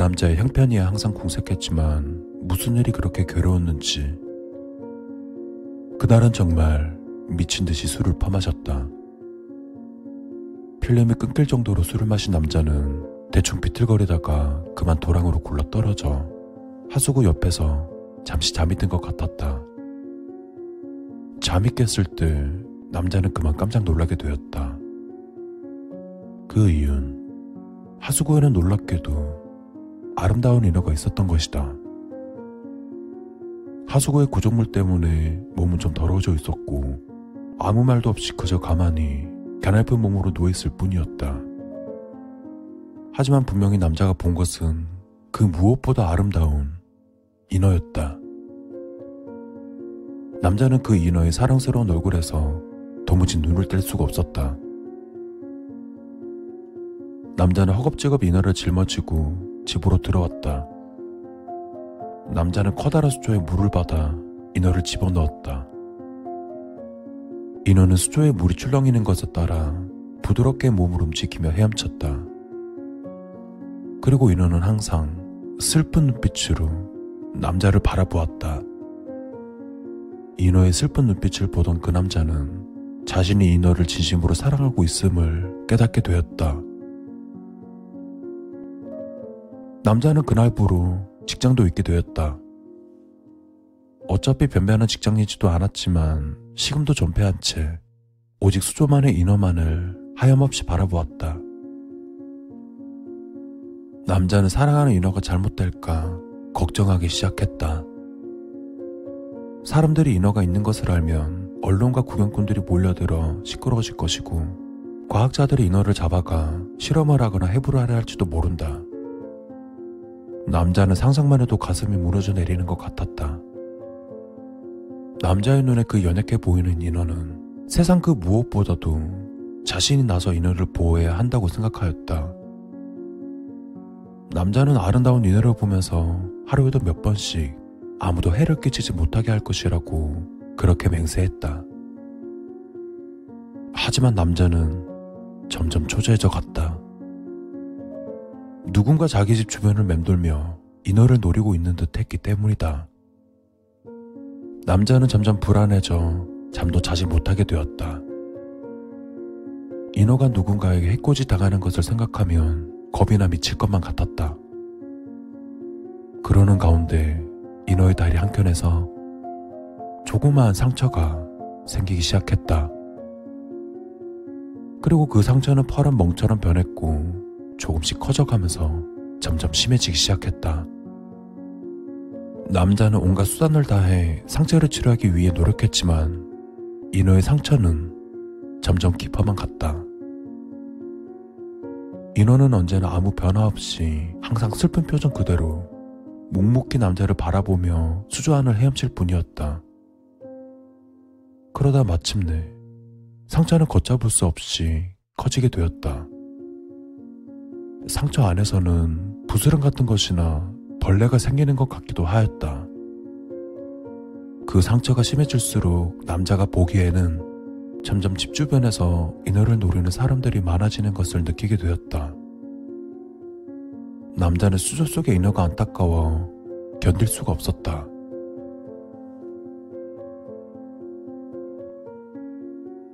그 남자의 형편이야 항상 궁색했지만 무슨 일이 그렇게 괴로웠는지 그날은 정말 미친 듯이 술을 퍼마셨다. 필름이 끊길 정도로 술을 마신 남자는 대충 비틀거리다가 그만 도랑으로 굴러 떨어져 하수구 옆에서 잠시 잠이 든 것 같았다. 잠이 깼을 때 남자는 그만 깜짝 놀라게 되었다. 그 이유는 하수구에는 놀랍게도 아름다운 인어가 있었던 것이다. 하수구의 구조물 때문에 몸은 좀 더러워져 있었고 아무 말도 없이 그저 가만히 가냘픈 몸으로 누워있을 뿐이었다. 하지만 분명히 남자가 본 것은 그 무엇보다 아름다운 인어였다. 남자는 그 인어의 사랑스러운 얼굴에서 도무지 눈을 뗄 수가 없었다. 남자는 허겁지겁 인어를 짊어지고 집으로 들어왔다. 남자는 커다란 수조에 물을 받아 인어를 집어넣었다. 인어는 수조에 물이 출렁이는 것에 따라 부드럽게 몸을 움직이며 헤엄쳤다. 그리고 인어는 항상 슬픈 눈빛으로 남자를 바라보았다. 인어의 슬픈 눈빛을 보던 그 남자는 자신이 인어를 진심으로 사랑하고 있음을 깨닫게 되었다. 남자는 그날부로 직장도 있게 되었다. 어차피 변변한 직장이지도 않았지만 시금도 존폐한 채 오직 수조만의 인어만을 하염없이 바라보았다. 남자는 사랑하는 인어가 잘못될까 걱정하기 시작했다. 사람들이 인어가 있는 것을 알면 언론과 구경꾼들이 몰려들어 시끄러워질 것이고 과학자들이 인어를 잡아가 실험을 하거나 해부를 하려 할지도 모른다. 남자는 상상만 해도 가슴이 무너져 내리는 것 같았다. 남자의 눈에 그 연약해 보이는 인어는 세상 그 무엇보다도 자신이 나서 인어를 보호해야 한다고 생각하였다. 남자는 아름다운 인어를 보면서 하루에도 몇 번씩 아무도 해를 끼치지 못하게 할 것이라고 그렇게 맹세했다. 하지만 남자는 점점 초조해져 갔다. 누군가 자기 집 주변을 맴돌며 인어를 노리고 있는 듯 했기 때문이다. 남자는 점점 불안해져 잠도 자지 못하게 되었다. 인어가 누군가에게 해코지 당하는 것을 생각하면 겁이나 미칠 것만 같았다. 그러는 가운데 인어의 다리 한켠에서 조그마한 상처가 생기기 시작했다. 그리고 그 상처는 퍼런 멍처럼 변했고 조금씩 커져가면서 점점 심해지기 시작했다. 남자는 온갖 수단을 다해 상처를 치료하기 위해 노력했지만 인어의 상처는 점점 깊어만 갔다. 인어는 언제나 아무 변화 없이 항상 슬픈 표정 그대로 묵묵히 남자를 바라보며 수조 안을 헤엄칠 뿐이었다. 그러다 마침내 상처는 걷잡을 수 없이 커지게 되었다. 상처 안에서는 부스럼 같은 것이나 벌레가 생기는 것 같기도 하였다. 그 상처가 심해질수록 남자가 보기에는 점점 집 주변에서 인어를 노리는 사람들이 많아지는 것을 느끼게 되었다. 남자는 수조 속의 인어가 안타까워 견딜 수가 없었다.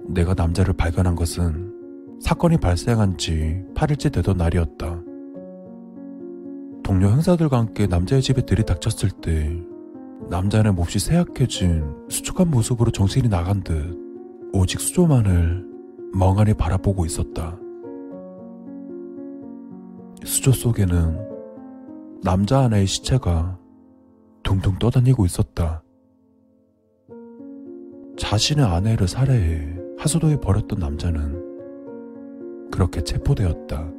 내가 남자를 발견한 것은 사건이 발생한 지 8일째 되던 날이었다. 동료 형사들과 함께 남자의 집에 들이닥쳤을 때 남자는 몹시 쇠약해진 수축한 모습으로 정신이 나간 듯 오직 수조만을 멍하니 바라보고 있었다. 수조 속에는 남자 하나의 시체가 둥둥 떠다니고 있었다. 자신의 아내를 살해해 하수도에 버렸던 남자는 그렇게 체포되었다.